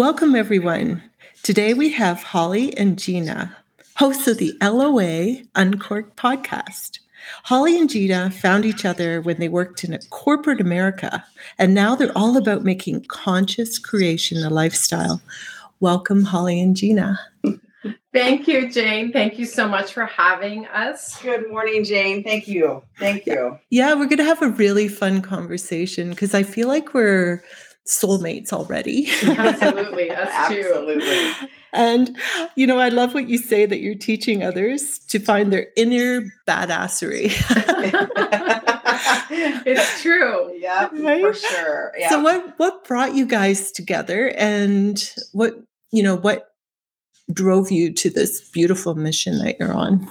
Welcome, everyone. Today we have Holly and Gina, hosts of the LOA Uncorked podcast. Holly and Gina found each other when they worked in a corporate America, and now they're all about making conscious creation a lifestyle. Welcome, Holly and Gina. Thank you, Jane. Thank you so much for having us. Good morning, Jane. Thank you. Thank you. Yeah, we're going to have a really fun conversation because I feel like we're soulmates already. Absolutely, us Absolutely. too. And, you know, I love what you say that you're teaching others to find their inner badassery. it's true. Yeah, Right? for sure. Yeah. So what what brought you guys together and what, you know, what drove you to this beautiful mission that you're on?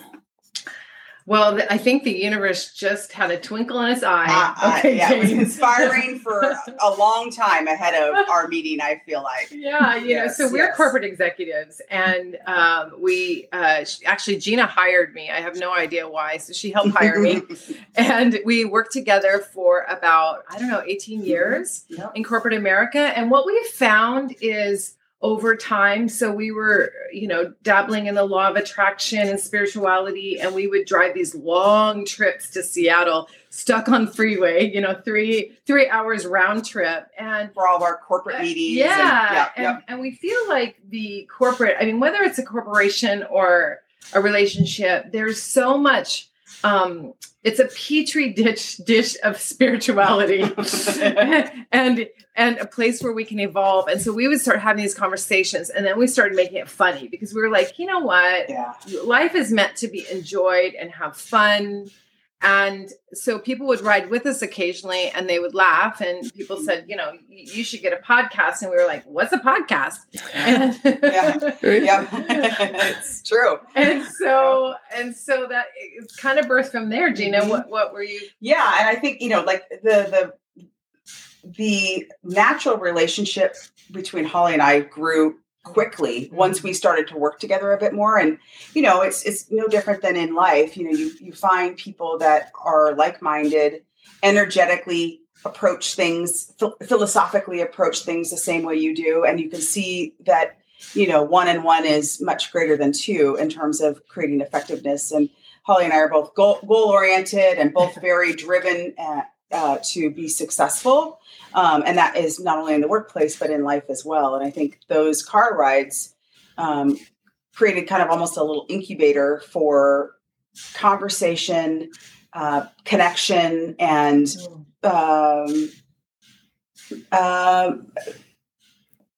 Well, I think the universe just had a twinkle in its eye. Uh, okay, yeah, it was inspiring for a long time ahead of our meeting, I feel like. Yeah, you Yes, know, so we're yes. corporate executives, and um, we uh, sh- actually Gina hired me. I have no idea why, so she helped hire me, and we worked together for about I don't know, eighteen years. Yep. in corporate America. And what we found is over time, so we were, you know, dabbling in the law of attraction and spirituality, and we would drive these long trips to Seattle, stuck on freeway, you know, three three hours round trip. And For all of our corporate uh, meetings. yeah, And, yeah, and, yep. and we feel like the corporate, I mean, whether it's a corporation or a relationship, there's so much um it's a petri dish dish of spirituality and and a place where we can evolve. And so we would start having these conversations and then we started making it funny because we were like you know what? Yeah. life is meant to be enjoyed and have fun and so people would ride with us occasionally and they would laugh and people said you know you should get a podcast and we were like what's a podcast and, Yeah. Yep. it's true. and so and so that it's kind of birthed from there gina Mhm. what what were you Yeah, and I think you know, like the the the natural relationship between Holly and I grew quickly once we started to work together a bit more. And you know it's it's no different than in life. You know you you find people that are like-minded energetically approach things phil- philosophically approach things the same way you do. And you can see that you know one and one is much greater than two in terms of creating effectiveness. And holly and i are both goal, goal oriented and both very driven uh, uh, to be successful um, and that is not only in the workplace but in life as well and i think those car rides um, created kind of almost a little incubator for conversation uh, connection and um, uh,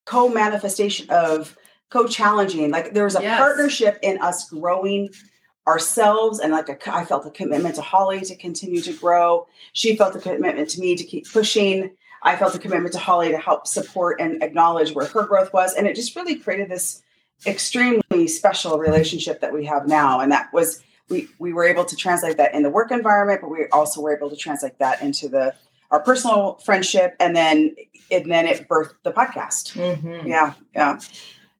co-manifestation of co-challenging like there was a Yes. partnership in us growing ourselves and like a, i felt a commitment to holly to continue to grow. She felt a commitment to me to keep pushing. I felt a commitment to holly to help support and acknowledge where her growth was and it just really created this extremely special relationship that we have now and that was we we were able to translate that in the work environment but we also were able to translate that into the our personal friendship and then and then it birthed the podcast. Mhm. yeah yeah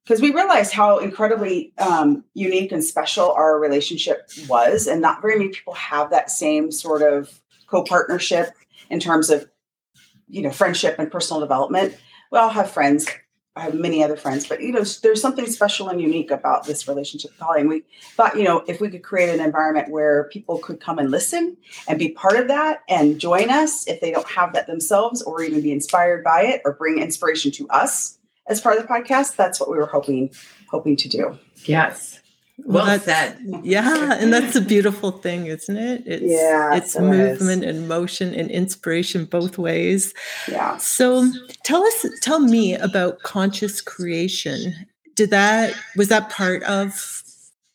because we realized how incredibly um, unique and special our relationship was and not very many people have that same sort of co-partnership in terms of you know friendship and personal development. We all have friends i have many other friends but you know there's something special and unique about this relationship with holly and we thought you know if we could create an environment where people could come and listen and be part of that and join us if they don't have that themselves or even be inspired by it or bring inspiration to us as part of the podcast that's what we were hoping hoping to do yes well that's- said Yeah, and that's a beautiful thing, isn't it? It's Yeah, it's so it is. movement and motion and inspiration both ways. yeah So tell us tell me about conscious creation. Did that was that part of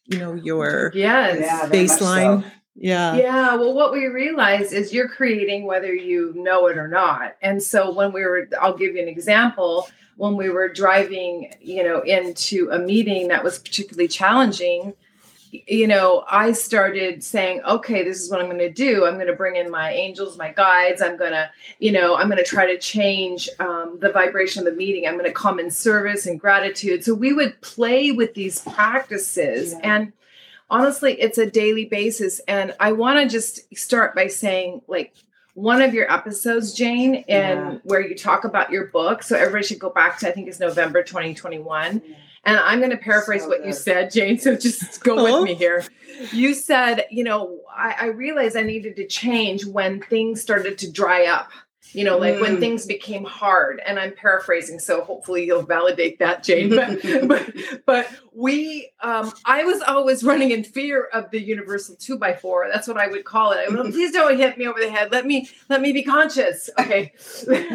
you know your yes Yeah, baseline? so. Yeah. Yeah. Well, what we realized is you're creating whether you know it or not. And so when we were, I'll give you an example. When we were driving, you know, into a meeting that was particularly challenging, you know, I started saying, okay, this is what I'm going to do. I'm going to bring in my angels, my guides. I'm going to, you know, I'm going to try to change um, the vibration of the meeting. I'm going to come in service and gratitude. So we would play with these practices. Yeah. And honestly, it's a daily basis. And I want to just start by saying, like, one of your episodes, Jane, and Yeah. where you talk about your book. So everybody should go back to, I think it's November 2021. And I'm going to paraphrase So what you said, Jane. So just go Oh. with me here. You said, you know, I, I realized I needed to change when things started to dry up. You know, like when Mm. things became hard. And I'm paraphrasing, so hopefully you'll validate that, Jane. But but but we um I was always running in fear of the universal two by four. That's what I would call it. I would, Please don't hit me over the head. Let me let me be conscious. Okay.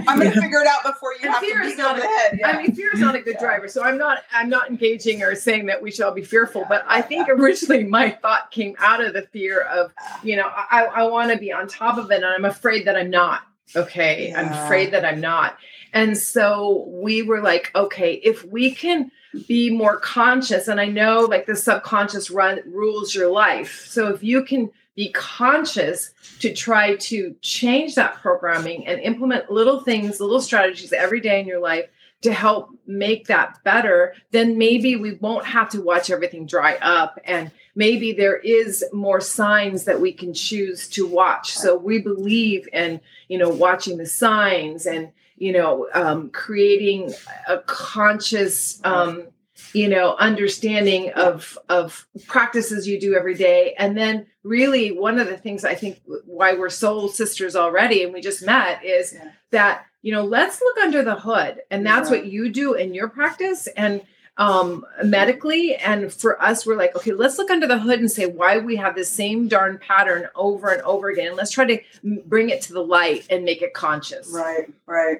I'm going to figure it out before you And have to fear is not a- the head. Yeah. I mean, fear is not a good Yeah. driver. So I'm not I'm not engaging or saying that we should all be fearful. Yeah, but I think originally my thought came out of the fear of, you know, I, I want to be on top of it and I'm afraid that I'm not. Okay. I'm afraid that I'm not. And so we were like, okay, if we can be more conscious, and I know like the subconscious run rules your life. So if you can be conscious to try to change that programming and implement little things, little strategies every day in your life to help make that better, then maybe we won't have to watch everything dry up. And maybe there is more signs that we can choose to watch. So we believe in, you know, watching the signs and, you know, um, creating a conscious, um, you know, understanding of of practices you do every day. And then really one of the things I think why we're soul sisters already and we just met is Yeah. that you know let's look under the hood and that's Yeah. what you do in your practice and um medically and for us we're like okay let's look under the hood and say why we have the same darn pattern over and over again let's try to bring it to the light and make it conscious Right, right.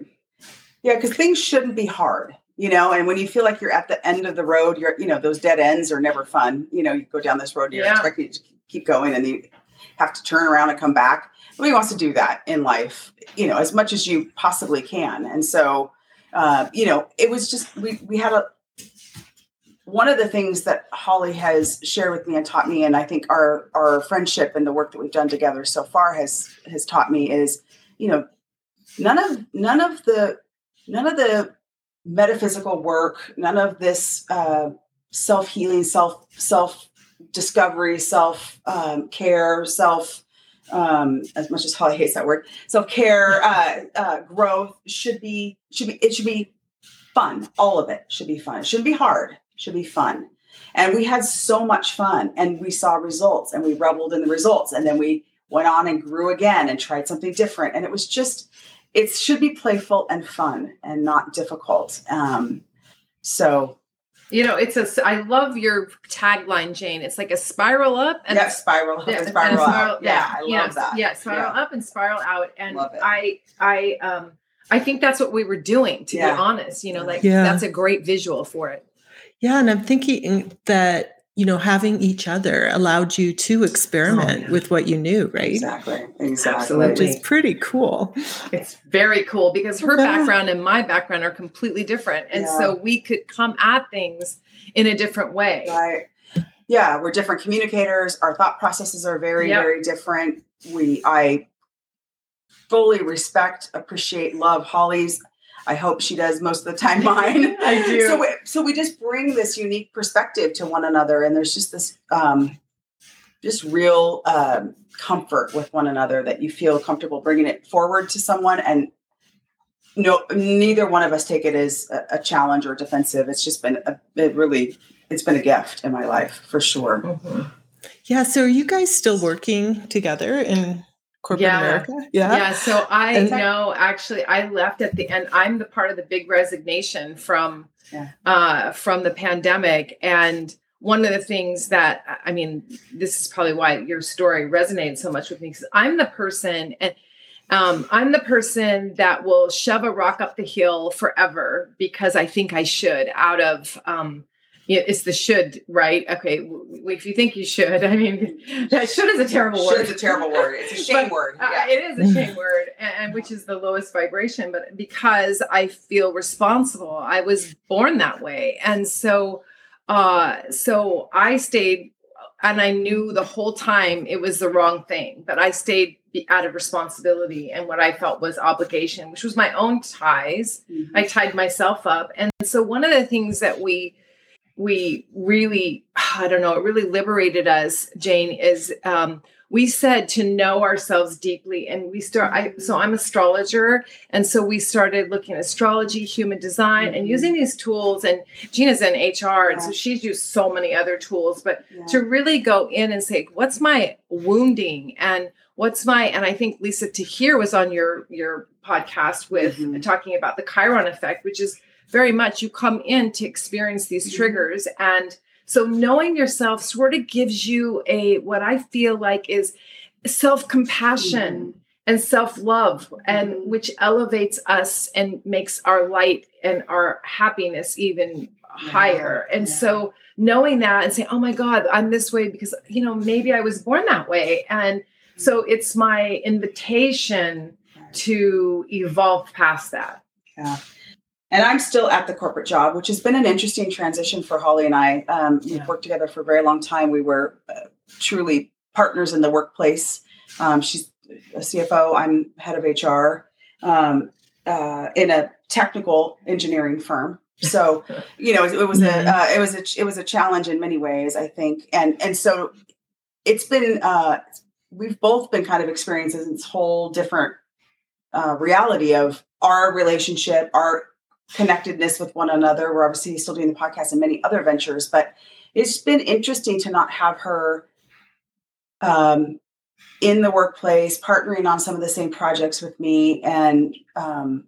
Yeah, because things shouldn't be hard, you know. And when you feel like you're at the end of the road, you're, you know, those dead ends are never fun. You know, you go down this road, you're Yeah. expecting to keep going, and you have to turn around and come back. Nobody wants to do that in life, you know, as much as you possibly can. And so, uh, you know, it was just we we had a one of the things that Holly has shared with me and taught me, and I think our our friendship and the work that we've done together so far has has taught me is, you know, none of none of the none of the metaphysical work, none of this uh, self healing, self self discovery, self um, care, self um, as much as Holly hates that word, self care, uh, uh, growth should be should be it should be fun. All of it should be fun. It shouldn't be hard. It should be fun. And we had so much fun, and we saw results, and we reveled in the results, and then we went on and grew again and tried something different, and it was just it should be playful and fun and not difficult. Um, so you know it's a, I love your tagline jane it's like a spiral up and yeah, spiral up Yeah, and and spiral, spiral- out. Yeah, I love know, that. Yeah, spiral up and spiral out. And I I um I think that's what we were doing, to Yeah. be honest. You know, like Yeah. that's a great visual for it. Yeah, and I'm thinking that you know having each other allowed you to oh, experiment yeah. with what you knew, right? Exactly. Exactly. Absolutely. Which is pretty cool. It's very cool because her Okay. background and my background are completely different. And Yeah. so we could come at things in a different way. Right. Yeah, we're different communicators. Our thought processes are very, Yep. very different. We I fully respect, appreciate, love Holly's. I hope she does most of the time mine. I do. So we, so we just bring this unique perspective to one another, and there's just this um, just real um, comfort with one another that you feel comfortable bringing it forward to someone, and no, neither one of us take it as a, a challenge or defensive. It's just been a, it really it's been a gift in my life for sure. Mhm. Yeah. So are you guys still working together in corporate Yeah. America? Yeah. Yeah. So I And- know actually I left at the end. I'm the part of the big resignation from Yeah. uh from the pandemic. And one of the things that I mean, this is probably why your story resonated so much with me because I'm the person and um, I'm the person that will shove a rock up the hill forever because I think I should out of um, it's the should, right? Okay, w- if you think you should, I mean, that should is a terrible Should word. is a terrible word. It's a shame But, word. uh, it is a shame word, and, and which is the lowest vibration. But because I feel responsible, I was born that way, and so, uh, so I stayed, and I knew the whole time it was the wrong thing, but I stayed out of responsibility and what I felt was obligation, which was my own ties. Mhm. I tied myself up. And so one of the things that we we really I don't know, it really liberated us, Jane, is um we said to know ourselves deeply and we start I so I'm astrologer and so we started looking at astrology, human design and Mhm. using these tools and Gina's in HR and so she's used so many other tools but Yeah. to really go in and say what's my wounding and what's my and i think lisa tahir was on your your podcast with Mhm. talking about the chiron effect which is very much you come in to experience these Mhm. triggers. And so knowing yourself sort of gives you a what i feel like is self-compassion and self-love and Mhm. which elevates us and makes our light and our happiness even higher. And so knowing that and saying oh my god i'm this way because you know maybe i was born that way. And so it's my invitation to evolve past that. Yeah. And I'm still at the corporate job, which has been an interesting transition for Holly and I. Um, we've worked together for a very long time. We were uh, truly partners in the workplace. Um, she's a CFO. I'm head of HR um, uh, in a technical engineering firm. So, you know, it, it was a uh, it was a it was a challenge in many ways, I think, and and so it's been uh, we've both been kind of experiencing this whole different uh, reality of our relationship, our connectedness with one another. We're obviously still doing the podcast and many other ventures, but it's been interesting to not have her um, in the workplace, partnering on some of the same projects with me, and um,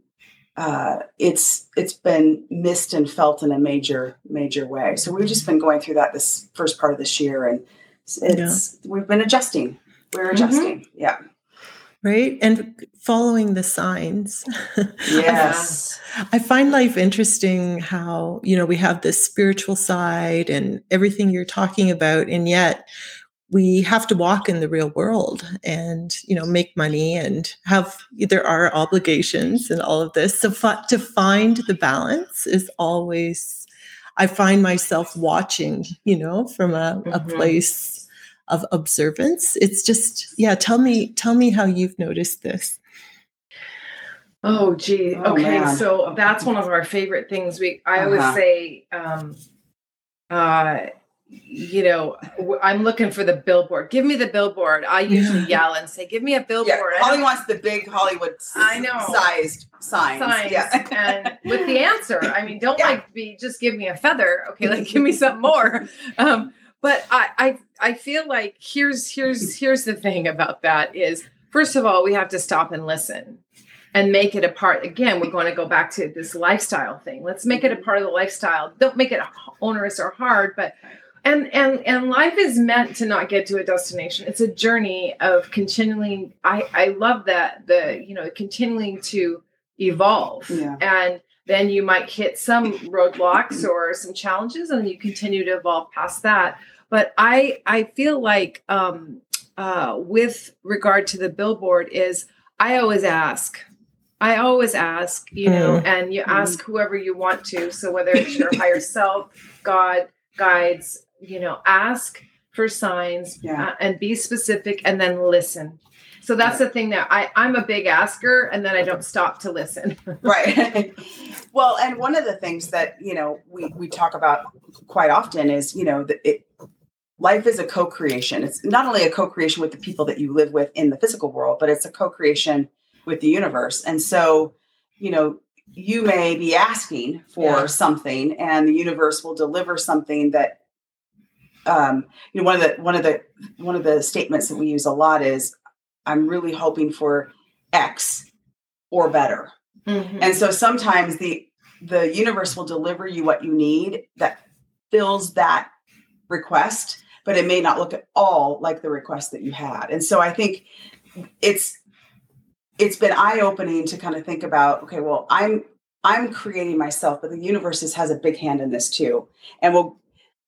uh, it's it's been missed and felt in a major major way. So we've just been going through that this first part of this year, and it's, it's we've been adjusting. We're adjusting. Yeah. Right? And following the signs. Yes. I find life interesting how, you know, we have this spiritual side and everything you're talking about, and yet we have to walk in the real world and, you know, make money and have there are obligations and all of this. So fi- to find the balance is always, I find myself watching, you know, from a, a Mhm. place of observance. It's just, yeah, tell me, tell me how you've noticed this. Oh, gee. Oh, okay, man. so that's one of our favorite things. We I always Uh-huh. say, um, uh, you know, I'm looking for the billboard. Give me the billboard. I usually Yeah. yell and say, "Give me a billboard." I Holly wants the big Hollywood s- I know. sized signs. signs Yeah. and with the answer. I mean, don't Yeah. like be just give me a feather. Okay, like give me something more. Um, but I, I I feel like here's here's here's the thing about that is first of all we have to stop and listen and make it a part again we're going to go back to this lifestyle thing. Let's make it a mm-hmm. part of the lifestyle. Don't make it onerous or hard but and and and life is meant to not get to a destination. It's a journey of continuing i i love that the you know continuing to evolve. Yeah. and then you might hit some roadblocks or some challenges and you continue to evolve past that but i i feel like um uh with regard to the billboard is i always ask i always ask you know and you ask whoever you want to so whether it's your higher self god guides you know ask for signs Yeah. uh, and be specific and then listen so that's the thing that I, I'm a big asker and then I don't stop to listen. right. well, and one of the things that, you know, we, we talk about quite often is, you know, that it, life is a co-creation. It's not only a co-creation with the people that you live with in the physical world, but it's a co-creation with the universe. And so, you know, you may be asking for Yeah. something and the universe will deliver something that um, you know, one of the one of the one of the statements that we use a lot is I'm really hoping for X or better. And so sometimes the the universe will deliver you what you need that fills that request, but it may not look at all like the request that you had. And so I think it's it's been eye-opening to kind of think about, okay, well, I'm I'm creating myself, but the universe has a big hand in this too. And we'll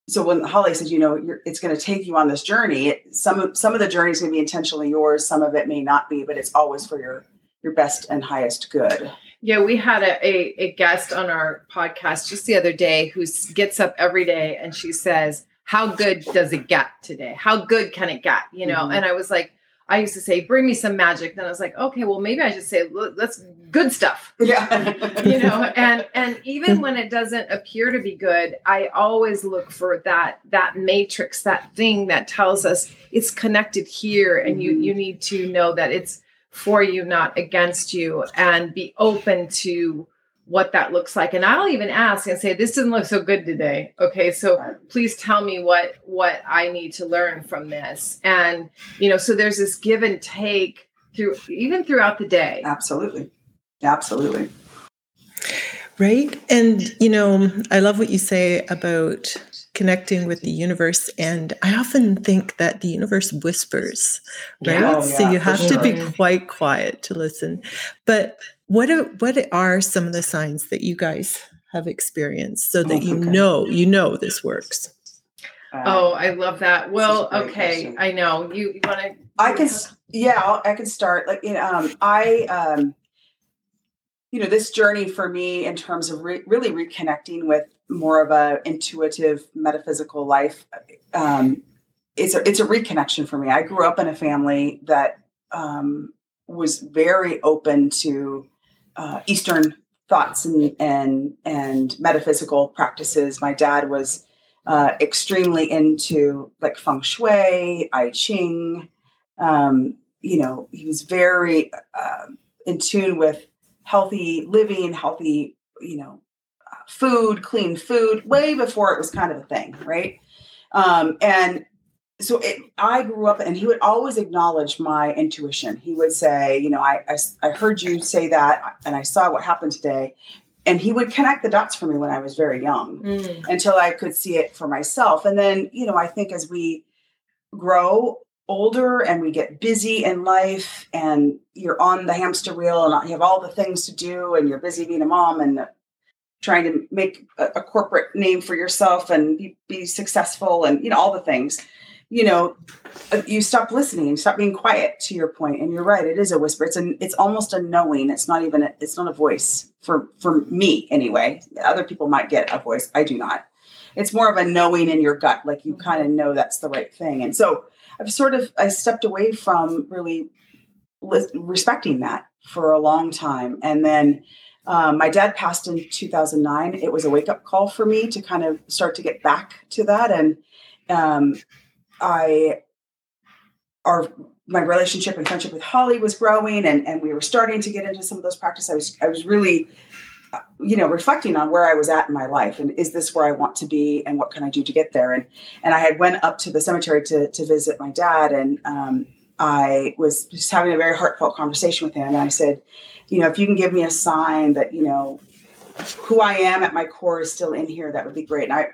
so when Holly said, you know, it's going to take you on this journey, it, some of some of the journey is going to be intentionally yours, some of it may not be, but it's always for your your best and highest good. Yeah, we had a, a, a guest on our podcast just the other day who gets up every day and she says, "How good does it get today? How good can it get?" You know, mm-hmm. and I was like, I used to say, bring me some magic. Then I was like, okay, well, maybe I should say, let's good stuff. Yeah. you know, and, and even when it doesn't appear to be good, I always look for that, that matrix, that thing that tells us it's connected here. And mm-hmm. you, you need to know that it's for you, not against you and be open to what that looks like. And i'll even ask and say this doesn't look so good today. Okay so please tell me what what i need to learn from this. And you know so there's this give and take through even throughout the day. Absolutely. Absolutely. Right? And you know i love what you say about connecting with the universe. And i often think that the universe whispers right? Yeah, oh, yeah, so you have sure. to be quite quiet to listen. But what are, what are some of the signs that you guys have experienced so that oh, you okay. know you know this works? Uh, oh, I love that. Well, okay, question. I know you, you want to. I can, yeah, I'll, i can start. Like, you know, um, I, um, you know, this journey for me in terms of re- really reconnecting with more of a intuitive metaphysical life. Um, it's a it's a reconnection for me. I grew up in a family that um, was very open to uh, Eastern thoughts and, and and metaphysical practices. My dad was uh, extremely into like feng shui, I Ching. Um, you know, he was very uh, in tune with healthy living, healthy, you know, food, clean food, way before it was kind of a thing, right? Um, and so it, I grew up, and he would always acknowledge my intuition. He would say, "You know, I, I, I heard you say that, and I saw what happened today." And he would connect the dots for me when I was very young, mm. until I could see it for myself. And then, you know, I think as we grow older and we get busy in life, and you're on the hamster wheel, and you have all the things to do, and you're busy being a mom and trying to make a, a corporate name for yourself and be, be successful, and you know all the things you know, uh, you stop listening and stop being quiet to your point. And you're right, it is a whisper. It's an it's almost a knowing. It's not even a, it's not a voice for for me anyway. Other people might get a voice. I do not. It's more of a knowing in your gut, like you kind of know that's the right thing. And so I've sort of I stepped away from really respecting that for a long time. And then um, my dad passed in 2009. It was a wake up call for me to kind of start to get back to that. And um, I our my relationship and friendship with Holly was growing and, and we were starting to get into some of those practices. I was I was really uh, you know reflecting on where I was at in my life and is this where I want to be and what can I do to get there and and I had went up to the cemetery to to visit my dad and um, I was just having a very heartfelt conversation with him and I said you know if you can give me a sign that you know who I am at my core is still in here that would be great and I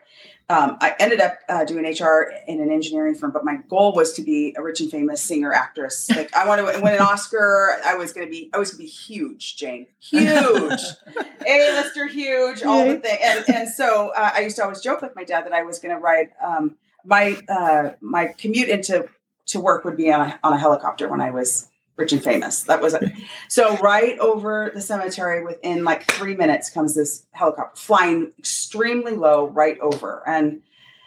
um, I ended up uh, doing HR in an engineering firm, but my goal was to be a rich and famous singer actress. Like I wanted to win an Oscar. I was going to be, I was going to be huge, Jane, huge, A-lister, huge, all the thing. And, and so uh, I used to always joke with my dad that I was going to ride um, my uh, my commute into to work would be on a, on a helicopter when I was rich and famous. That was it. So right over the cemetery, within like three minutes, comes this helicopter flying extremely low right over, and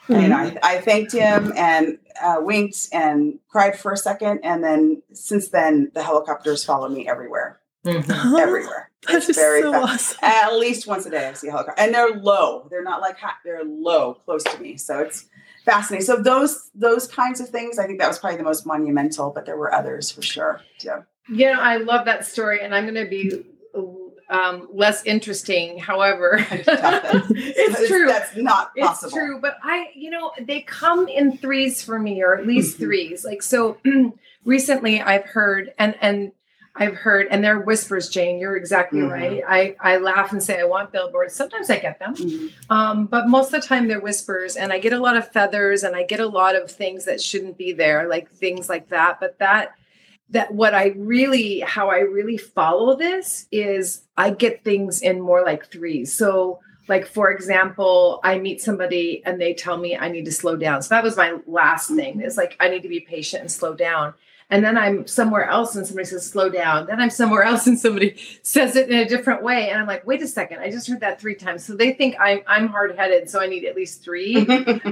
mm-hmm. you know I, I, thanked him and uh, winked and cried for a second, and then since then the helicopters follow me everywhere, mm-hmm. everywhere. That it's very so. Awesome. At least once a day, I see a helicopter, and they're low. They're not like hot. They're low, close to me. So it's fascinating. So those those kinds of things, I think that was probably the most monumental, but there were others for sure. Yeah. You know, I love that story, and I'm going to be um, less interesting. However, it's true. That's not possible. It's true, but I, you know, they come in threes for me, or at least mm-hmm. threes. Like so, recently I've heard, and and I've heard, and they're whispers, Jane. You're exactly mm-hmm. right. I, I laugh and say I want billboards. Sometimes I get them, mm-hmm. um, but most of the time they're whispers, and I get a lot of feathers, and I get a lot of things that shouldn't be there, like things like that. But that that what I really, how I really follow this is I get things in more like threes. So like for example i meet somebody and they tell me i need to slow down so that was my last thing is like i need to be patient and slow down and then i'm somewhere else and somebody says slow down. Then i'm somewhere else and somebody says it in a different way. And i'm like wait a second. I just heard that three times. So they think i'm, I'm hard-headed so i need at least three.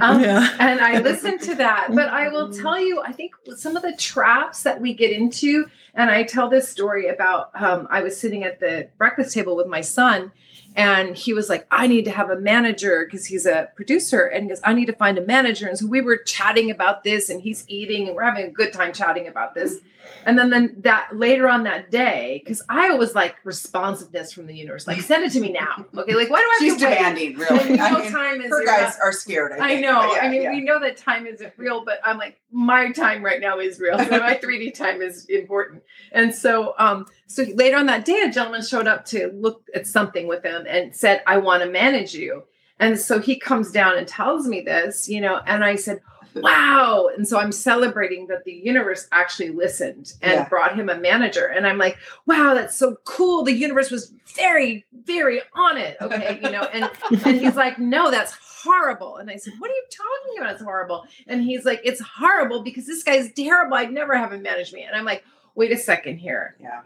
Um, Yeah. and I listen to that. But I will tell you, I think some of the traps that we get into, and I tell this story about um, I was sitting at the breakfast table with my son, and he was like, I need to have a manager because he's a producer. And he goes, I need to find a manager. And so we were chatting about this, and he's eating, and we're having a good time chatting about this. And then, then that later on that day, because I was like responsiveness from the universe, like send it to me now. Okay, like why do I She's wait? demanding, Like, really. I no mean, time is her guys are scared. I, I know. yeah, I mean, yeah. we know that time isn't real, but I'm like, my time right now is real. So my 3D time is important. And so, um, so later on that day, a gentleman showed up to look at something with him and said, I want to manage you. And so he comes down and tells me this, you know, and I said, Wow. And so I'm celebrating that the universe actually listened and Yeah. brought him a manager. And I'm like, wow, that's so cool. The universe was very, very on it. Okay. You know, and and he's like, no, that's horrible. And I said, what are you talking about? It's horrible. And he's like, it's horrible because this guy's terrible. I'd never have him manage me. And I'm like, wait a second here. Yeah.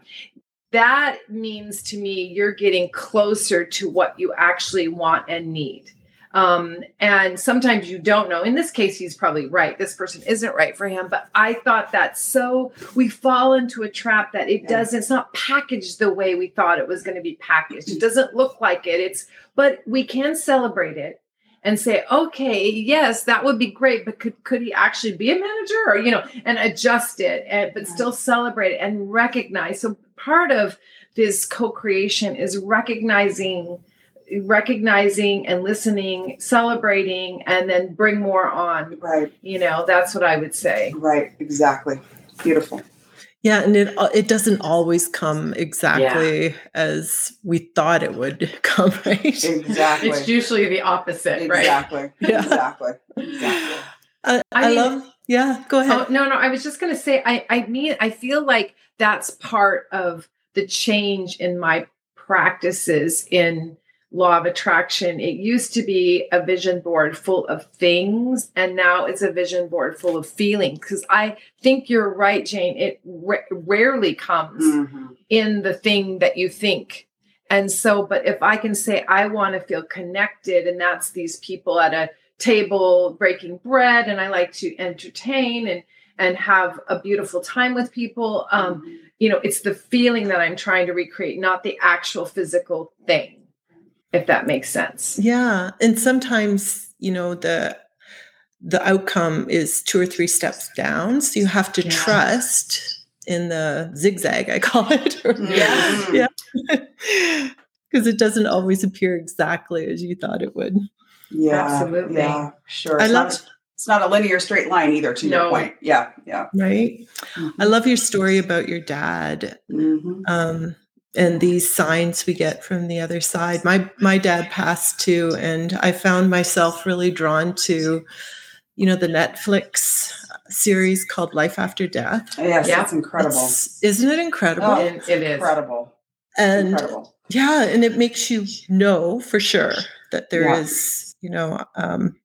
That means to me, you're getting closer to what you actually want and need. Um, and sometimes you don't know. In this case, he's probably right. This person isn't right for him. But I thought that so we fall into a trap that it doesn't, it's not packaged the way we thought it was going to be packaged. It doesn't look like it. It's, but we can celebrate it and say, okay, yes, that would be great, but could could he actually be a manager or you know, and adjust it and but still celebrate it and recognize. So part of this co-creation is recognizing recognizing and listening, celebrating, and then bring more on. Right, You know, that's what I would say. right, exactly. Beautiful. Yeah, and it it doesn't always come exactly as we thought it would come, right? Exactly. It's usually the opposite, right? exactly. Yeah. Exactly. Exactly. I, I I mean- love. Yeah, go oh, ahead. Oh no, no. I was just gonna say I I mean I feel like that's part of the change in my practices in law of attraction. It used to be a vision board full of things, and now it's a vision board full of feelings. Because I think you're right, Jane. It ra- rarely comes Mhm. in the thing that you think. And so, but if I can say, I want to feel connected, and that's these people at a table breaking bread, and I like to entertain and and have a beautiful time with people. Um, Mhm. you know, it's the feeling that I'm trying to recreate, not the actual physical thing, if that makes sense. Yeah, and sometimes you know the the outcome is two or three steps down, so you have to Yeah. trust in the zigzag. I call it. Mhm. Yeah. Because it doesn't always appear exactly as you thought it would. Yeah. Absolutely. Yeah. Sure. I It's love not, it's not a linear straight line either, to No. your point. Yeah. Yeah. right. Mhm. I love your story about your dad Mhm. um, and these signs we get from the other side. My my dad passed too, and I found myself really drawn to, you know, the Netflix series called Life After Death. Yes, Yeah. that's incredible. It's- isn't it incredible? Oh, It- it is. Incredible. and incredible. yeah, and it makes you know for sure that there is, Yeah. you know, um,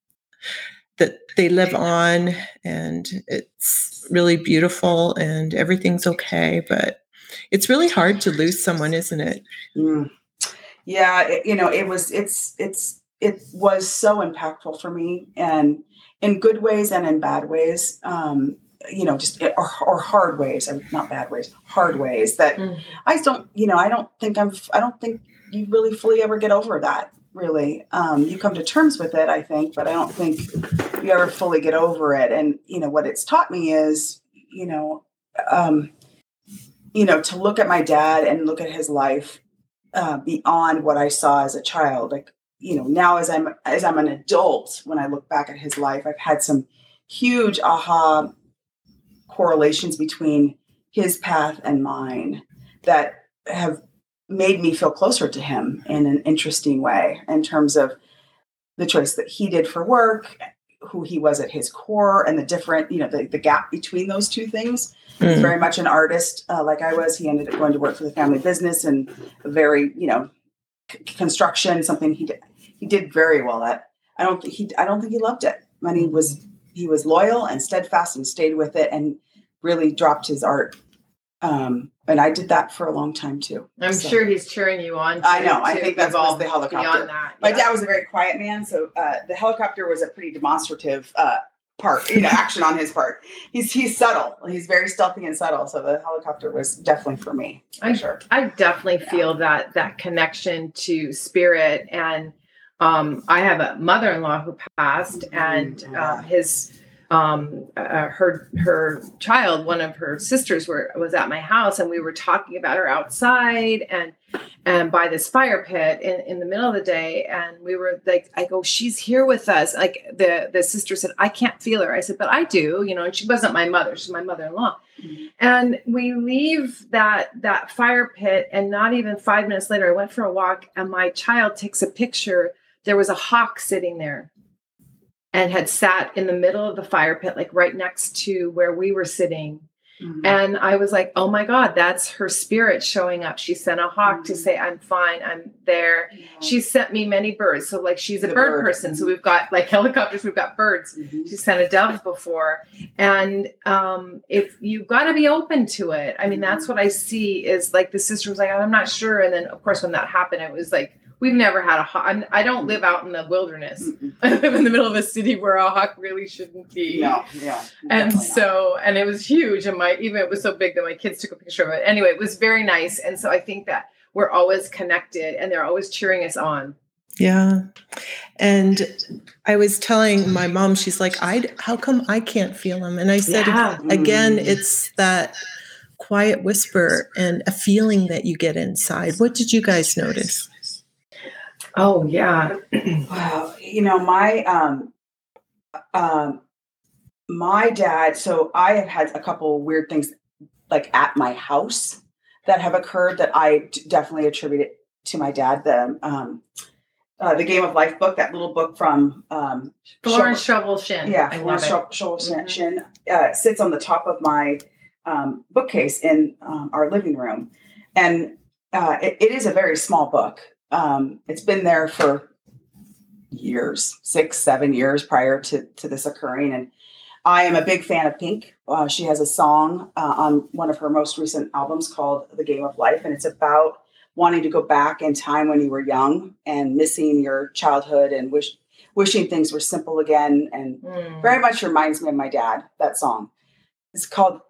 that they live on, and it's really beautiful, and everything's okay. But it's really hard to lose someone, isn't it? Mm. Yeah, it, you know, it was it's it's it was so impactful for me and in good ways and in bad ways. Um, you know, just or, or hard ways, and not bad ways, hard ways that Mhm. I don't, you know, I don't think I'm I don't think you really fully ever get over that. Really, um, you come to terms with it, I think, but I don't think you ever fully get over it. And you know what it's taught me is, you know, um, you know, to look at my dad and look at his life uh, beyond what I saw as a child. Like, you know, now as I'm as I'm an adult, when I look back at his life, I've had some huge aha correlations between his path and mine that have made me feel closer to him in an interesting way in terms of the choice that he did for work who he was at his core and the different you know the, the gap between those two things He's Mm. very much an artist, uh, like I was. He ended up going to work for the family business and a very, you know, c- construction, something he d- he he did very well at. I don't think he I don't think he loved it. I mean, he was he was loyal and steadfast and stayed with it and really dropped his art. Um, and I did that for a long time too. I'm So- sure he's cheering you on. I to- know. I think that's what's evolve the helicopter. Beyond that, My dad was a very quiet man, so uh, the helicopter was a pretty demonstrative uh, part, you know, action on his part. He's he's subtle. He's very stealthy and subtle. So the helicopter was definitely for me. For I- sure. I definitely feel that that connection to spirit and um I have a mother-in-law who passed and Yeah. um, his um uh, her her child one of her sisters were was at my house and we were talking about her outside and and by this fire pit in, in the middle of the day. And we were like i go she's here with us. Like the the sister said i can't feel her. I said but i do you know and she wasn't my mother she's my mother-in-law. Mhm. and we leave that that fire pit and not even five minutes later i went for a walk and my child takes a picture. There was a hawk sitting there and had sat in the middle of the fire pit like right next to where we were sitting Mhm. and I was like, oh my God, that's her spirit showing up. She sent a hawk to Mhm. say, I'm fine, I'm there. She sent me many birds. So, like, she's a bird, bird. person. So, we've got like helicopters, we've got birds. Mhm. She sent a dove before. And um, if you've got to be open to it, I mean, that's what I see is like the sister was like, I'm not sure. And then, of course, when that happened, it was like, we've never had a hawk. I'm, I don't live out in the wilderness. I live in the middle of a city where a hawk really shouldn't be No, yeah. and definitely not. so and it was huge and my even it was so big that my kids took a picture of it anyway it was very nice and so i think that we're always connected and they're always cheering us on Yeah. And I was telling my mom, she's like, I how come I can't feel them? And I said Yeah. again, Mm. it's that quiet whisper and a feeling that you get inside. What did you guys notice? Oh yeah Wow, you know my um um my dad. So I have had a couple weird things like at my house that have occurred that I d- definitely attribute it to my dad. The um uh, the Game of Life book, that little book from um florence Scovel Shinn yeah, i Florence love it Scho- Scholl Mhm. Shinn uh, sits on the top of my um, bookcase in um, our living room, and uh, it, it is a very small book. Um, it's been there for years, six, seven years prior to to this occurring, and I am a big fan of Pink. Uh, she has a song uh, on one of her most recent albums called "The Game of Life," and it's about wanting to go back in time when you were young and missing your childhood and wish wishing things were simple again. And Mm. very much reminds me of my dad that song. It's called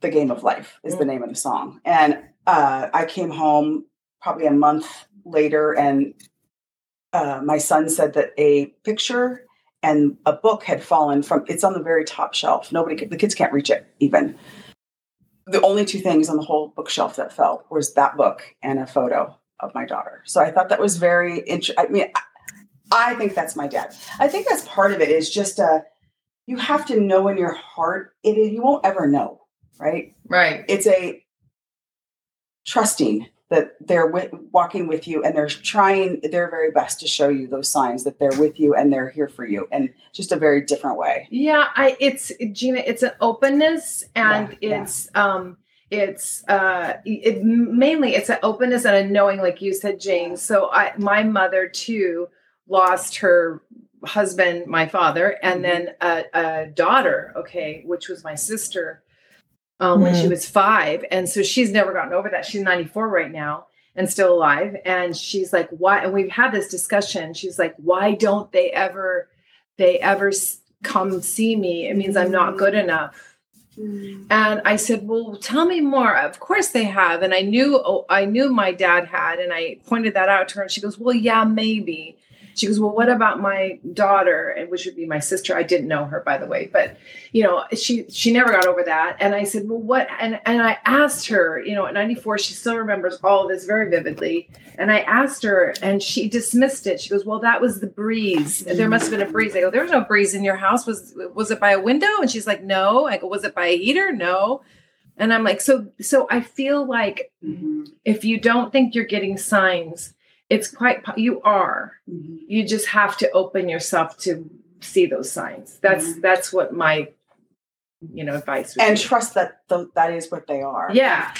the game of life is the name of the song. And uh, i came home probably a month later and uh, my son said that a picture and a book had fallen from it's on the very top shelf. Nobody could, the kids can't reach it even. The only two things on the whole bookshelf that fell was that book and a photo of my daughter. So i thought that was very interesting i mean I, I think that's my dad. I think that's part of it is just a you have to know in your heart it you won't ever know right? Right. It's a trusting that they're with, walking with you and they're trying their very best to show you those signs that they're with you and they're here for you and just a very different way yeah i it's gina it's an openness and Yeah, yeah. it's um it's uh it mainly it's an openness and a knowing like you said Jane. so i my mother too lost her husband my father and Mhm. then a, a daughter okay which was my sister um when she Mm. was five. And so she's never gotten over that. She's 94 right now and still alive. And she's like why? And we've had this discussion. She's like why don't they ever they ever come see me? It means i'm not good enough. And I said, "Well, tell me more." Of course they have, and I knew oh, I knew my dad had, and I pointed that out to her. And she goes, "Well, yeah, maybe." She goes, "Well, what about my daughter?" And which would be my sister. I didn't know her, by the way, but you know, she she never got over that. And I said, "Well, what?" And and I asked her, you know, at ninety four, she still remembers all this very vividly. And I asked her, and she dismissed it. She goes, "Well, that was the breeze. There must have been a breeze." I go, "There was no breeze in your house. Was was it by a window?" And she's like, "No." I go, "Was it by a heater?" No. And I'm like, "So so I feel like Mhm, if you don't think you're getting signs, it's quite you are. mhm. You just have to open yourself to see those signs. That's Mhm. that's what my you know advice would and be. trust that th- that is what they are yeah,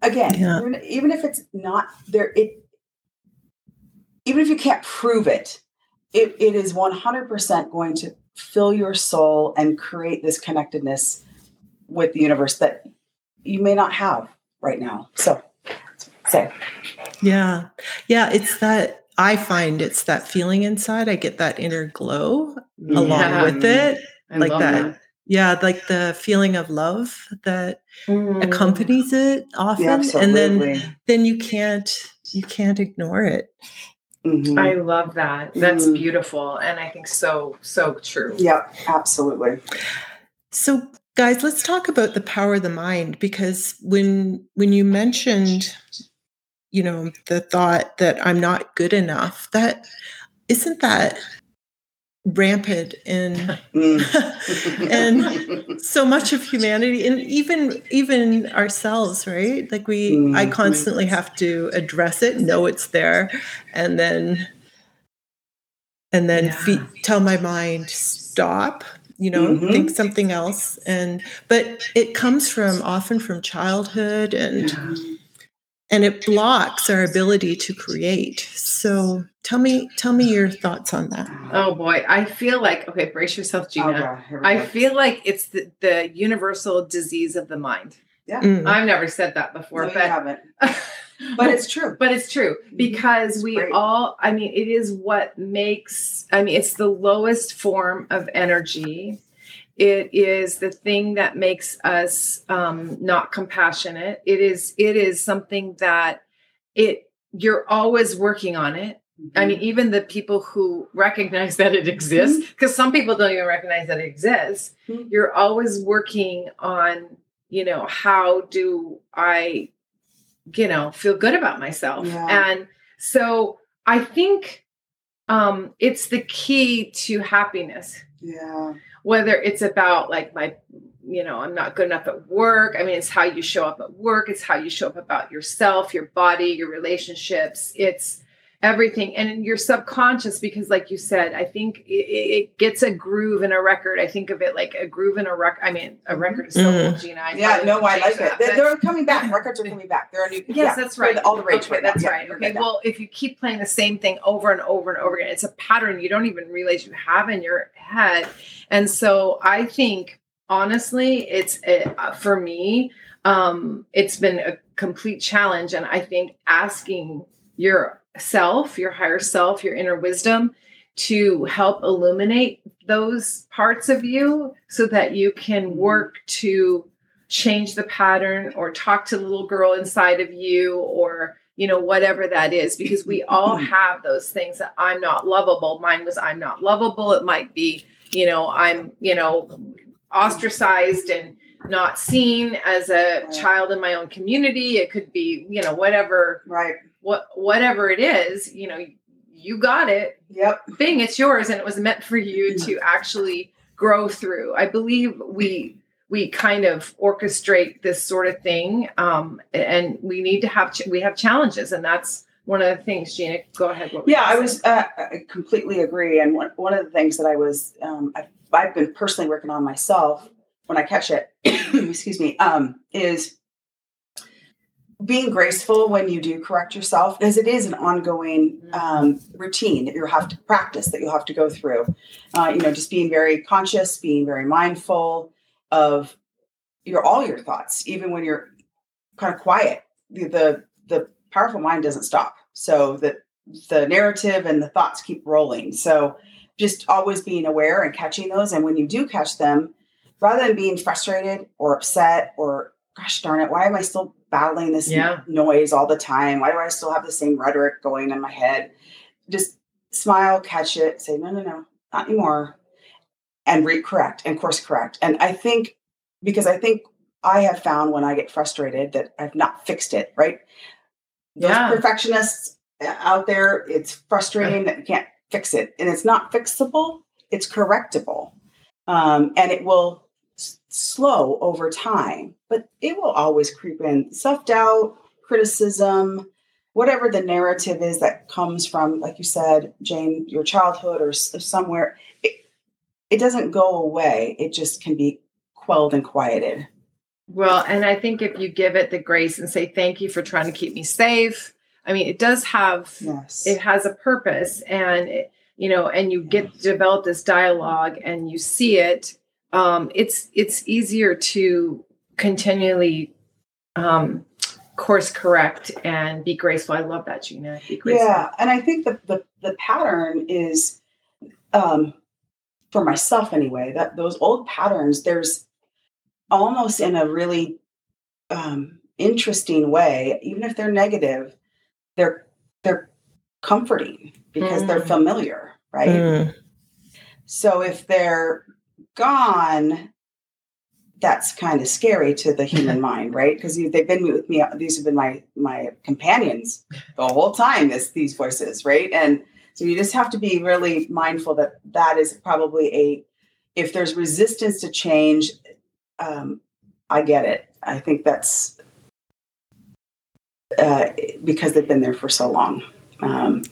again Yeah. even- even if it's not there it even if you can't prove it it, it is 100% going to fill your soul and create this connectedness with the universe that you may not have right now. So, say, Yeah. Yeah. It's that I find it's that feeling inside. I get that inner glow along with it. I like love that. Yeah. Like the feeling of love that Mm. accompanies it often. Yeah, and then then you can't you can't ignore it. Mhm. I love that. That's Mm. beautiful. And I think so, so true. Yeah, absolutely. So guys, let's talk about the power of the mind because when when you mentioned you know the thought that I'm not good enough, that isn't that rampant in Mm. and so much of humanity and even even ourselves right like we i Mhm. constantly have to address it know it's there and then and then Yeah. fe- tell my mind stop you know Mhm. think something else and but it comes from often from childhood and and it blocks our ability to create so tell me tell me your thoughts on that Oh boy. I feel like, okay, brace yourself, Gina. Okay, I feel like it's the, the universal disease of the mind. Mm. I've never said that before, you but haven't. But it's true. but it's true because It's we great. all i mean it is what makes i mean it's the lowest form of energy it is the thing that makes us um, not compassionate it is it is something that it you're always working on it I mean, even the people who recognize that it exists, because some people don't even recognize that it exists, Mhm. you're always working on, you know, how do I, you know, feel good about myself? Yeah. And so I think um, it's the key to happiness, yeah. Whether it's about like my, you know, I'm not good enough at work. I mean, it's how you show up at work, it's how you show up about yourself, your body, your relationships. It's, everything and in your subconscious because like you said i think it, it gets a groove in a record i think of it like a groove in a record i mean a record is so Mm. cool gina I Yeah, no, I like it. that, They're, but- they're coming back. Records are coming back. They're a new. Yes, yeah, that's right. all the rage okay, right. That's Yeah, right. Okay. Well, if you keep playing the same thing over and over and over again, it's a pattern you don't even realize you have in your head. And so I think honestly, it's uh, for me, um, it's been a complete challenge. And I think asking yourself, your higher self, your inner wisdom to help illuminate those parts of you so that you can mm-hmm. work to change the pattern or talk to the little girl inside of you or you know whatever that is because we all mm-hmm. have those things that i'm not lovable. Mine was i'm not lovable. It might be you know i'm you know ostracized and not seen as a child in my own community. It could be you know whatever Right. What whatever it is you know you got it Yep. thing it's yours and it was meant for you to actually grow through i believe we we kind of orchestrate this sort of thing um, and we need to have ch- we have challenges and that's one of the things gina go ahead what Yeah, I was. Uh, I completely agree. And one, one of the things that I was, um, I've, I've been personally working on myself when I catch it. excuse me. Um, is being graceful when you do correct yourself, because it is an ongoing um, routine that you have to practice, that you'll have to go through. Uh, you know, just being very conscious, being very mindful of your all your thoughts, even when you're kind of quiet. The the, the powerful mind doesn't stop. So that the narrative and the thoughts keep rolling. So just always being aware and catching those. And when you do catch them, rather than being frustrated or upset or gosh darn it, why am I still battling this Yeah. noise all the time? Why do I still have the same rhetoric going in my head? Just smile, catch it, say, no, no, no, not anymore. And recorrect and course correct. And I think because I think I have found when I get frustrated that I've not fixed it, right? Those Yeah. perfectionists uh, out there, it's frustrating that you can't fix it. And it's not fixable, it's correctable. Um, and it will s- slow over time, but it will always creep in. Self doubt, criticism, whatever the narrative is that comes from, like you said, Jane, your childhood or s- somewhere, it, it doesn't go away. It just can be quelled and quieted. well and i think if you give it the grace and say thank you for trying to keep me safe i mean it does have Yes. it has a purpose and it, you know, and you get to develop this dialogue and you see it, um, it's it's easier to continually um, course correct and be graceful. I love that, Gina. Be graceful. Yeah, and I think that the the pattern is, um, for myself anyway, that those old patterns. There's almost in a really um, interesting way, even if they're negative, they're they're comforting because they're Mm. familiar, right? Mm. So if they're gone, that's kind of scary to the human mind, right? Because they've been with me. These have been my my companions the whole time. This these voices, right? And so you just have to be really mindful that that is probably a. If there's resistance to change, um, I get it. I think that's uh, because they've been there for so long. Um,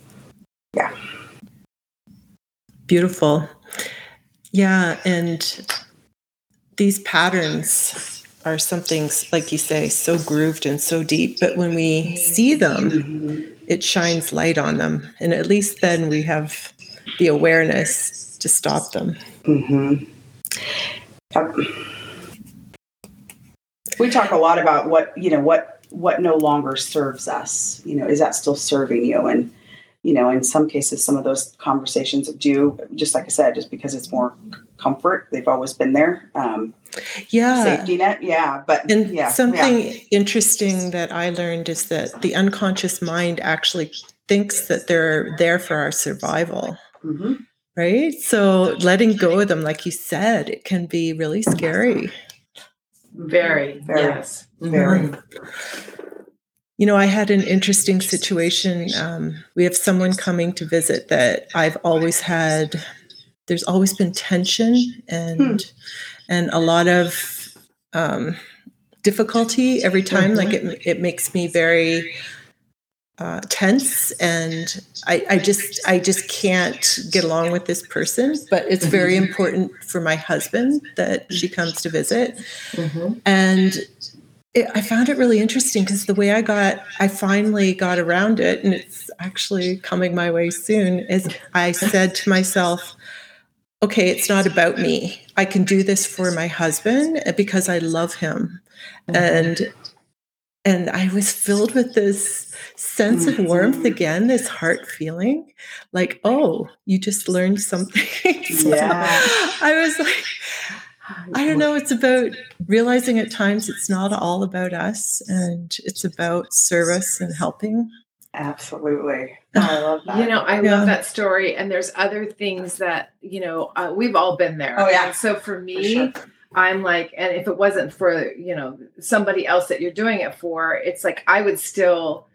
yeah. Beautiful. Yeah. And these patterns are something, like you say, so grooved and so deep. But when we see them, it shines light on them. And at least then we have the awareness to stop them. Mm-hmm. Yep. We talk a lot about what you know what what no longer serves us. You know, is that still serving you? And you know, in some cases, some of those conversations do, just like I said, just because it's more comfort. They've always been there. Um, Yeah. safety net, yeah. But And yeah, something yeah. interesting that I learned is that the unconscious mind actually thinks that they're there for our survival, Mhm. right? So letting go of them, like you said, it can be really scary. Very, Very, yes. very. Mhm. You know, I had an interesting situation. Um, we have someone coming to visit that I've always had. There's always been tension and and a lot of um, difficulty every time. Like it, it makes me very uh, tense, and I, I just I just can't get along with this person. But it's very important for my husband that she comes to visit, Mhm. and it, I found it really interesting because the way I got, I finally got around it, and it's actually coming my way soon. Is I said to myself, "Okay, it's not about me. I can do this for my husband uh, because I love him," and and I was filled with this sense of warmth again, this heart feeling, like, "Oh, you just learned something." So Yeah. I was like. I don't know. It's about realizing at times it's not all about us and it's about service and helping. Absolutely. I love that. You know, I Yeah. love that story. And there's other things that, you know, uh, we've all been there. Oh, yeah. And so for For me, sure. I'm like, and if it wasn't for, you know, somebody else that you're doing it for, it's like I would still,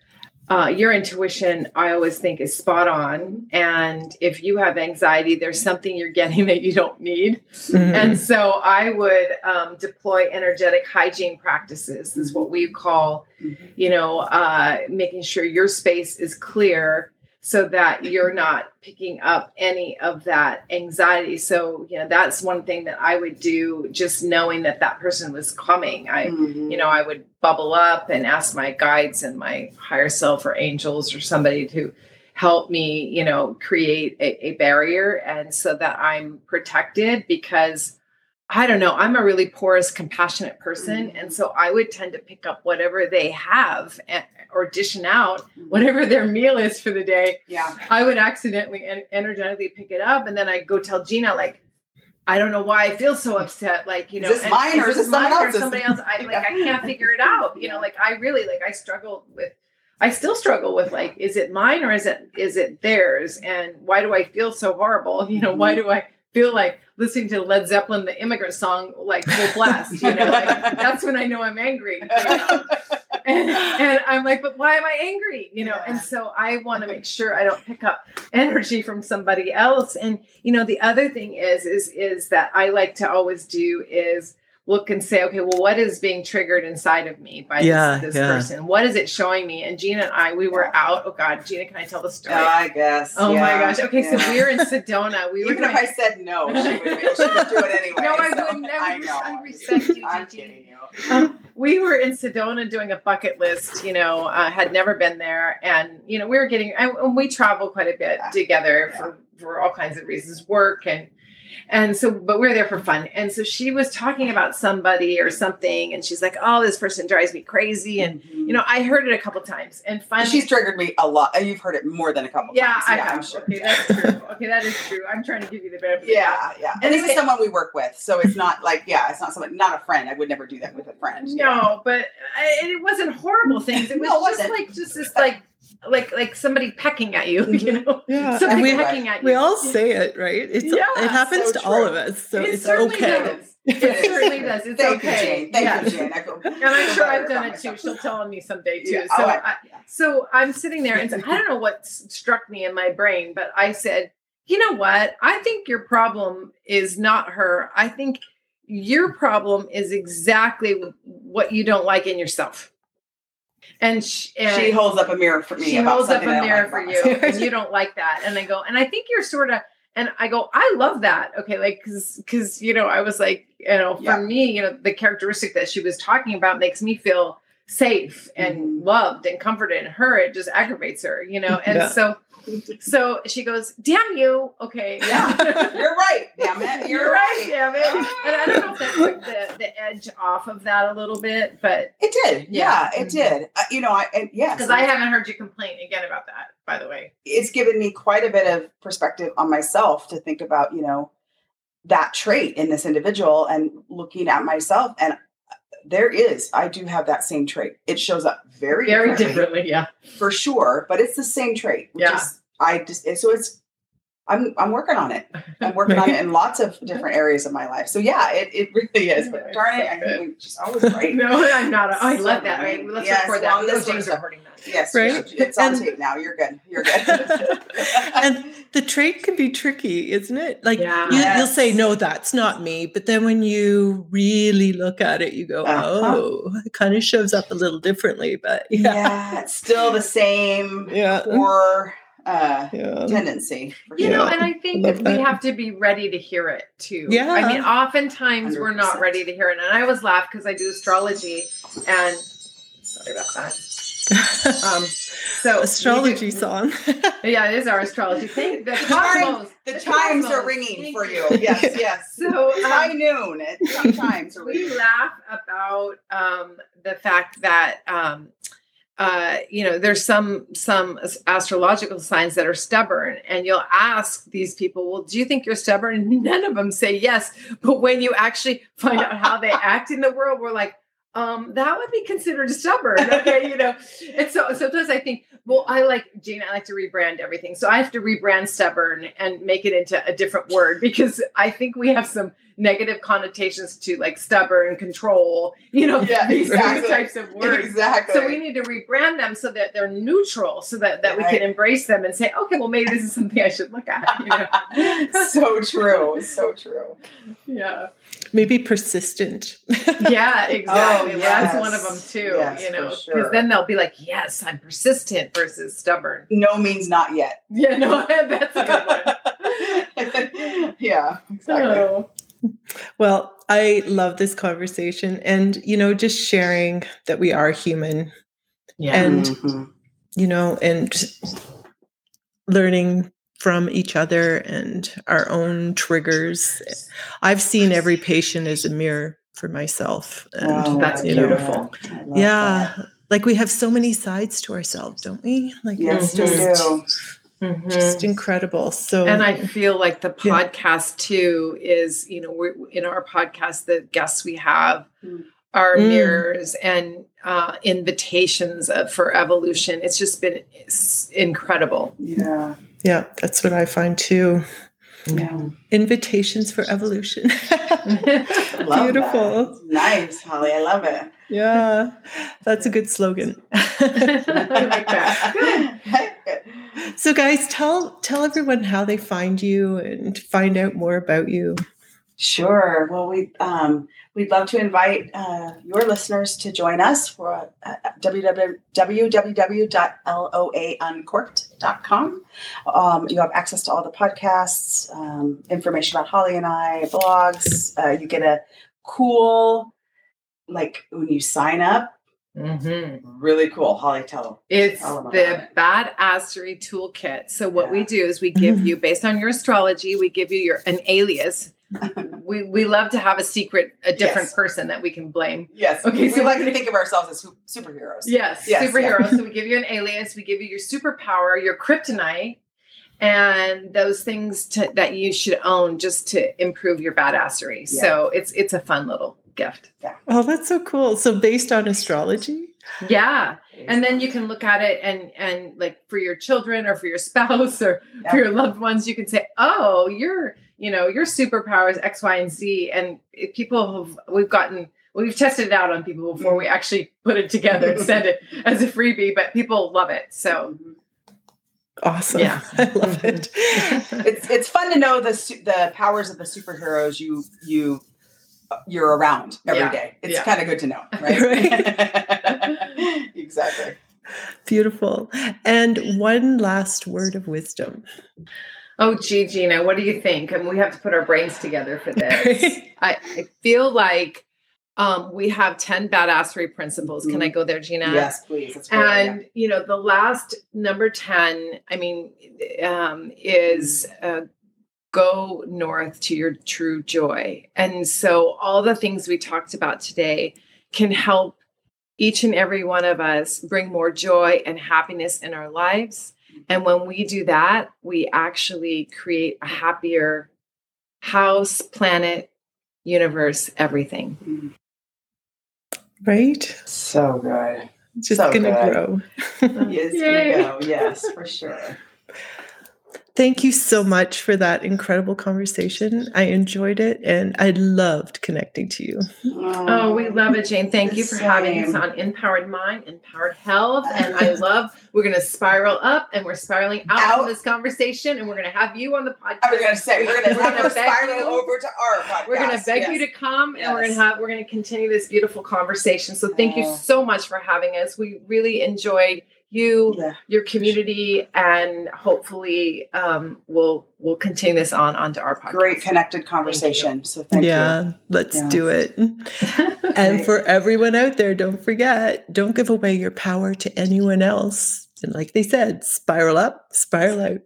uh, your intuition, I always think is spot on. And if you have anxiety, there's something you're getting that you don't need. Mhm. And so I would um, deploy energetic hygiene practices. This is what we call, Mhm. you know, uh, making sure your space is clear so that you're not picking up any of that anxiety. So, you know, that's one thing that I would do just knowing that that person was coming. I, Mhm. you know, I would bubble up and ask my guides and my higher self or angels or somebody to help me, you know, create a, a barrier and so that I'm protected because I don't know, I'm a really porous, compassionate person. And so I would tend to pick up whatever they have and, or dishing out whatever their meal is for the day. yeah. I would accidentally en- energetically pick it up and then I go tell Gina, like, I don't know why I feel so upset. Like, you know, Is this mine or is this someone mine or else's? somebody else? I like, I can't figure it out. You know, like I really like I struggle with. I still struggle with like, is it mine or is it is it theirs? And why do I feel so horrible? You know, why mm-hmm. do I feel like listening to Led Zeppelin, the immigrant song, like full blast? You know, like that's when I know I'm angry. you know? and, and I'm like, but why am I angry? You know, and so I want to make sure I don't pick up energy from somebody else. And you know, the other thing is, is, is that I like to always do is look and say, okay, well, what is being triggered inside of me by Yeah, this, this yeah. person? What is it showing me? And Gina and I, we were out. Oh God, Gina, can I tell the story? Yeah, I guess. oh my gosh. Okay, so we were in Sedona. We were Even if I said no, she would, she would do it anyway. No, I so wouldn't. I I would- know. I respect you, I'm Gigi. kidding you. Um, we were in Sedona doing a bucket list, you know, uh, had never been there. And, you know, we were getting, and we travel quite a bit together Yeah. for, for all kinds of reasons, work and, and so, but we are there for fun. And so she was talking about somebody or something, and she's like, "Oh, this person drives me crazy." And Mhm. you know, I heard it a couple times, and finally, she's triggered me a lot. You've heard it more than a couple yeah, times. I yeah, have. I'm sure. Okay, that's true. Okay, that is true. I'm trying to give you the benefit. Yeah, yeah. And And this it- is someone we work with, so it's not like yeah, it's not someone, not a friend. I would never do that with a friend. Yeah. No, but I, it wasn't horrible things. It was No, it just wasn't. like just this like like like somebody pecking at you, you mm-hmm. know, Yeah, something and we pecking at you. we all say it, right? It's Yeah, it happens so to all of us, so it it's certainly okay. does. It certainly does. It's Thank okay. you, Jane. Thank Yes. you, Jane. I feel, And I'm sure I've done it too. She'll tell on me someday too. Yeah. Oh, so, Oh, I- I, so I'm sitting there, and so, I don't know what struck me in my brain, but I said, "You know what? I think your problem is not her. I think your problem is exactly what you don't like in yourself." And, sh- and she holds up a mirror for me. she about holds up a something I don't mirror like for you and you don't like that and i go and i think you're sort of and i go i love that okay like because because you know i was like you know for Yeah. me you know the characteristic that she was talking about makes me feel safe and Mhm. loved and comforted and her it just aggravates her you know and Yeah. so so she goes damn you okay Yeah, you're right. Damn it, you're, you're right right. damn it and i don't know if that took the, the edge off of that a little bit but It did. Yeah. Yeah, it did. Uh, you know, I and yes, because i haven't heard you complain again about that by the way it's given me quite a bit of perspective on myself to think about, you know, that trait in this individual and looking at myself. And there is, I do have that same trait. It shows up very, very differently, differently yeah for sure, but it's the same trait. Which Yeah. is, I just, so it's, I'm, I'm working on it. I'm working on it in lots of different areas of my life. So yeah, it, it really is. But darn it, I think we just always right. No, I'm not. A, I So love that. Right? funny. Let's Yes, record that. this This James was a- recording that. Yes, Right? It's on And- tape now. You're good. You're good. and the trait can be tricky, isn't it? Like Yeah. you, you'll say, "No, that's not me," but then when you really look at it, you go, Uh-huh. "Oh, it kind of shows up a little differently." But yeah. yeah, it's still the same yeah, core uh, yeah. tendency. For You know, and I think love that we that. have to be ready to hear it too. Yeah. I mean, oftentimes we're not ready to hear it. And I always laugh because I do astrology and sorry about that. Um, so Astrology do- song. Yeah, it is our astrology thing. The The cosmos. the chimes are ringing Thank for you. Yes, yes. So, It's high um, noon. It's some chimes are we laugh about um, the fact that um, uh, you know there's some some astrological signs that are stubborn, and you'll ask these people, "Well, do you think you're stubborn?" And none of them say yes. But when you actually find out how they act in the world, we're like. Um, that would be considered stubborn. Okay, you know. And so sometimes I think, well, I like Jane, I like to rebrand everything. So I have to rebrand stubborn and make it into a different word because I think we have some negative connotations to like stubborn, control, you know, Yeah, these exactly. types of words. Exactly. So we need to rebrand them so that they're neutral, so that, that we can embrace them and say, okay, well, maybe this is something I should look at. You know? so true. So true. yeah. Maybe persistent. Yeah, oh, exactly. Oh, Well, that's one of them too, Yes, you know, because sure. then they'll be like, yes, I'm persistent versus stubborn. No means not yet. Yeah, no, that's a good one. yeah, exactly. So, Well, I love this conversation and, you know, just sharing that we are human, yeah. And- Mhm. you know, and learning from each other and our own triggers. I've seen every patient as a mirror for myself. And Wow, That's you know, beautiful. I yeah, that. like we have so many sides to ourselves, don't we? Like Yes, it's we do. Mhm. just incredible. So And I feel like the Yeah. podcast too is, you know, we're in our podcast, the guests we have Mm. are Mm. mirrors and uh, invitations of, for evolution. It's just been s- incredible. Yeah. yeah, that's what I find too. Yeah. Invitations for evolution. Beautiful. Nice, Holly. I love it. Yeah, that's a good slogan. I like that. So, guys, tell tell everyone how they find you and find out more about you. Sure. Well, we um, we'd love to invite uh, your listeners to join us for uh, www.loauncorked.com. Um, you have access to all the podcasts, um, information about Holly and I, blogs. Uh, you get a cool like when you sign up, Mm-hmm. really cool. Holly, tell them. It's Tell 'em the about it. badassery toolkit. So what we do is we give you, based on your astrology, we give you your an alias. we we love to have a secret, a different Yes. person that we can blame. Yes. Okay, Okay. so So we like to think of ourselves as superheroes. Yes, Yes, superhero. so we give you an alias, we give you your superpower, your kryptonite, and those things to, that you should own just to improve your badassery. So it's it's a fun little gift. Yeah. Oh, that's so cool. So based on astrology? Yeah. And then you can look at it and and like for your children or for your spouse or Yeah. for your loved ones, you can say, "Oh, your you know your superpower is X, Y, and Z." And if people have we've gotten we've tested it out on people before we actually put it together and send it as a freebie, but people love it. So Mhm. Awesome. Yeah. I love it. it's it's fun to know the the powers of the superheroes you you you're around every Yeah. day. It's Yeah. kind of good to know, right? exactly. Beautiful. And one last word of wisdom. oh, gee, Gina, what do you think? And we have to put our brains together for this. I, I feel like um, we have 10 badassery principles. Can I go there, Gina? Yes, please. That's great. And you know, the last number 10, I mean, um, is uh, go north to your true joy. And so all the things we talked about today can help each and every one of us bring more joy and happiness in our lives. And when we do that, we actually create a happier house, planet, universe, everything. Right? So good. It's just So gonna good. grow. It's Yay. gonna go. Yes, for sure. Thank you so much for that incredible conversation. I enjoyed it and I loved connecting to you. Oh, we love it, Jane. Thank you for having us on Empowered Mind, Empowered Health. And I love, we're going to spiral up and we're spiraling out, Out. from this conversation. And we're going to have you on the podcast. I was gonna say we're gonna We're gonna beg spiral you. over to our podcast. We're going to beg you to come and we're going to have, we're going to continue this beautiful conversation. So thank you Oh. so much for having us. We really enjoyed you, Yeah. your community, and hopefully um, we'll, we'll continue this on onto our podcast. Great connected conversation. So thank you. yeah, let's Yeah. do it. And for everyone out there, don't forget, don't give away your power to anyone else. And like they said, spiral up, spiral out.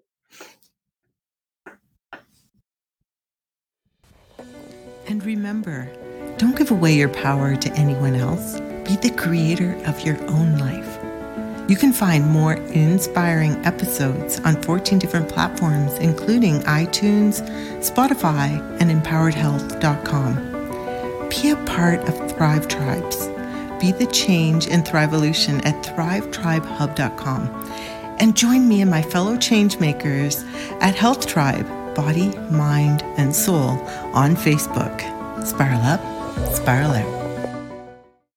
And remember, don't give away your power to anyone else. Be the creator of your own life. You can find more inspiring episodes on 14 different platforms, including iTunes, Spotify, and empoweredhealth.com. Be a part of Thrive Tribes. Be the change and Thriveolution at thrivetribehub.com. And join me and my fellow changemakers at Health Tribe Body, Mind, and Soul on Facebook. Spiral up, spiral out.